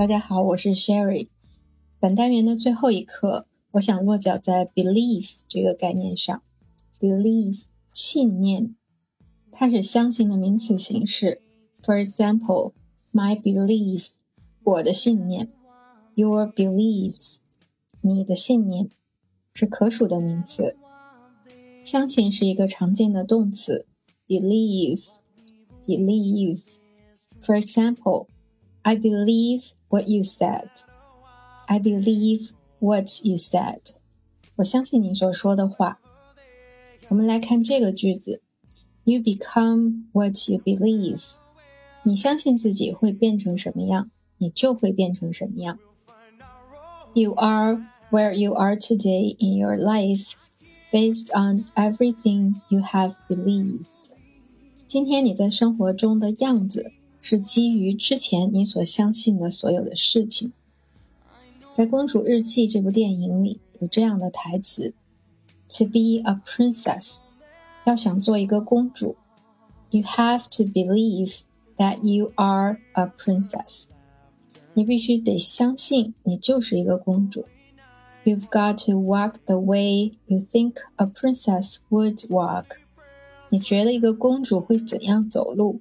大家好，我是 Sherry。本单元的最后一课，我想落脚在 belief 这个概念上。belief 信念，它是相信的名词形式。For example, my belief 我的信念，your beliefs 你的信念是可数的名词。相信是一个常见的动词，believe believe。For example, I believe what you said. I believe what you said. 我相信你所说的话。我们来看这个句子：You become what you believe. 你相信自己会变成什么样，你就会变成什么样。You are where you are today in your life based on everything you have believed. 今天你在生活中的样子 是基于之前你所相信的所有的事情。在《公主日记》这部电影里有这样的台词：“To be a princess，要想做一个公主，you have to believe that you are a princess。你必须得相信你就是一个公主。You've got to walk the way you think a princess would walk。你觉得一个公主会怎样走路？”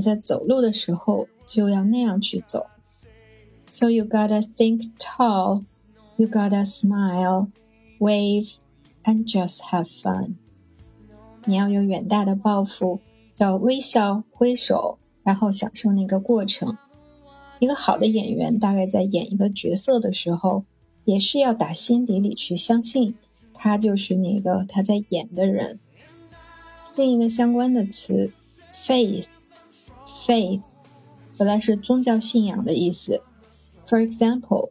在走路的时候就要那样去走。So you gotta think tall, you gotta smile, wave, and just have fun。你要有远大的抱负，要微笑、挥手，然后享受那个过程。一个好的演员大概在演一个角色的时候，也是要打心底里去相信他就是那个他在演的人。另一个相关的词，faith。Faith 本来是宗教信仰的意思，For example,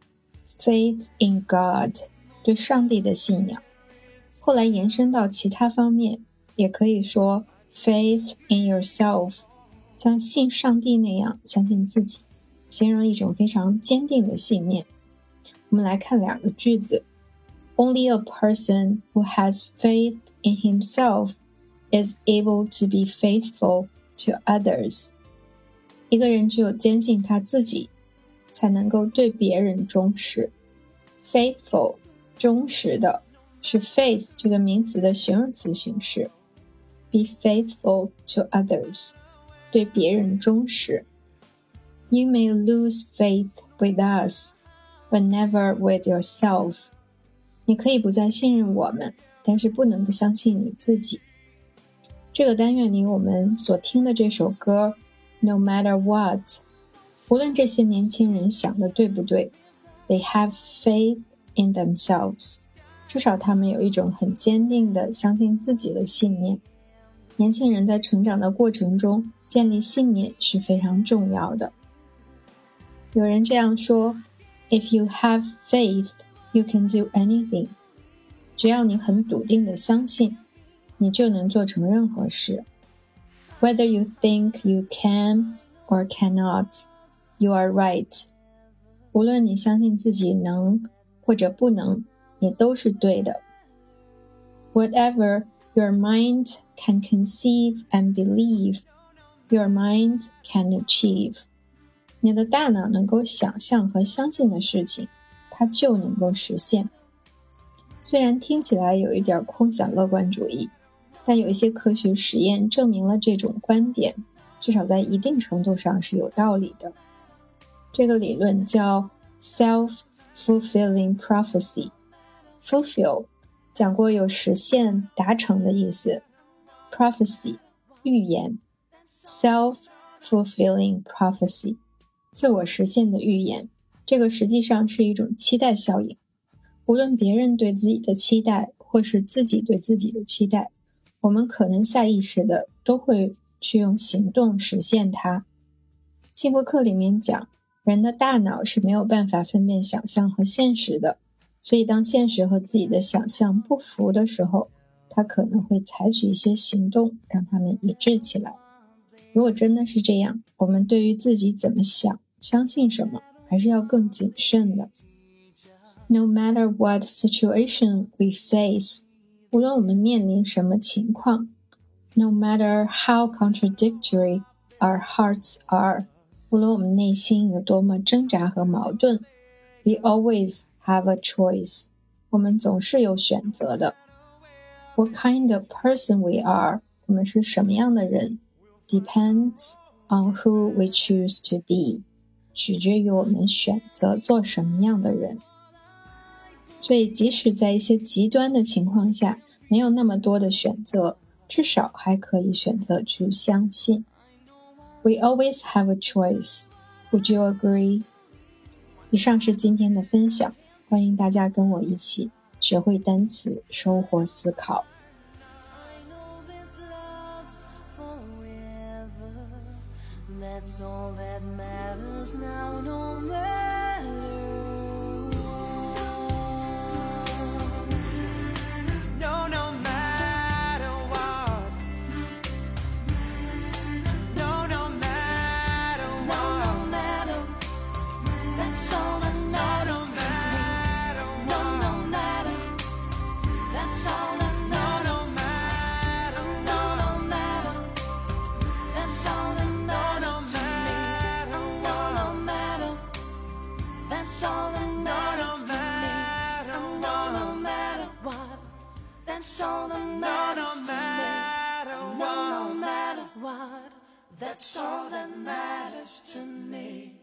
faith in God 对上帝的信仰。后来延伸到其他方面，也可以说 faith in yourself，像信上帝那样相信自己，形容一种非常坚定的信念。我们来看两个句子：Only a person who has faith in himself is able to be faithful to others. 一个人只有坚信他自己，才能够对别人忠实。Faithful，忠实的，是 faith 这个名词的形容词形式。Be faithful to others，对别人忠实。You may lose faith with us, but never with yourself。你可以不再信任我们，但是不能不相信你自己。这个单元里我们所听的这首歌。No matter what，无论这些年轻人想的对不对，they have faith in themselves。至少他们有一种很坚定的相信自己的信念。年轻人在成长的过程中建立信念是非常重要的。有人这样说：“If you have faith, you can do anything。”只要你很笃定的相信，你就能做成任何事。Whether you think you can or cannot, you are right. 无论你相信自己能或者不能，也都是对的。Whatever your mind can conceive and believe, your mind can achieve. 你的大脑能够想象和相信的事情，它就能够实现。虽然听起来有一点空想乐观主义。 但有一些科学实验证明了这种观点，至少在一定程度上是有道理的。这个理论叫 self-fulfilling prophecy。fulfill 讲过有实现、达成的意思。prophecy 预言。self-fulfilling prophecy 自我实现的预言。这个实际上是一种期待效应。无论别人对自己的期待，或是自己对自己的期待。我们可能下意识的都会去用行动实现它。幸福课里面讲，人的大脑是没有办法分辨想象和现实的，所以当现实和自己的想象不符的时候，他可能会采取一些行动让他们一致起来。如果真的是这样，我们对于自己怎么想、相信什么，还是要更谨慎的。No matter what situation we face. 无论我们面临什么情况，No matter how contradictory our hearts are， 无论我们内心有多么挣扎和矛盾，we always have a choice。我们总是有选择的。What kind of person we are，我们是什么样的人，depends on who we choose to be，取决于我们选择做什么样的人。 所以，即使在一些极端的情况下，没有那么多的选择，至少还可以选择去相信。We always have a choice. Would you agree? 以上是今天的分享，欢迎大家跟我一起学会单词，收获思考。That's all that matters now, no matter. That's all that matters to me.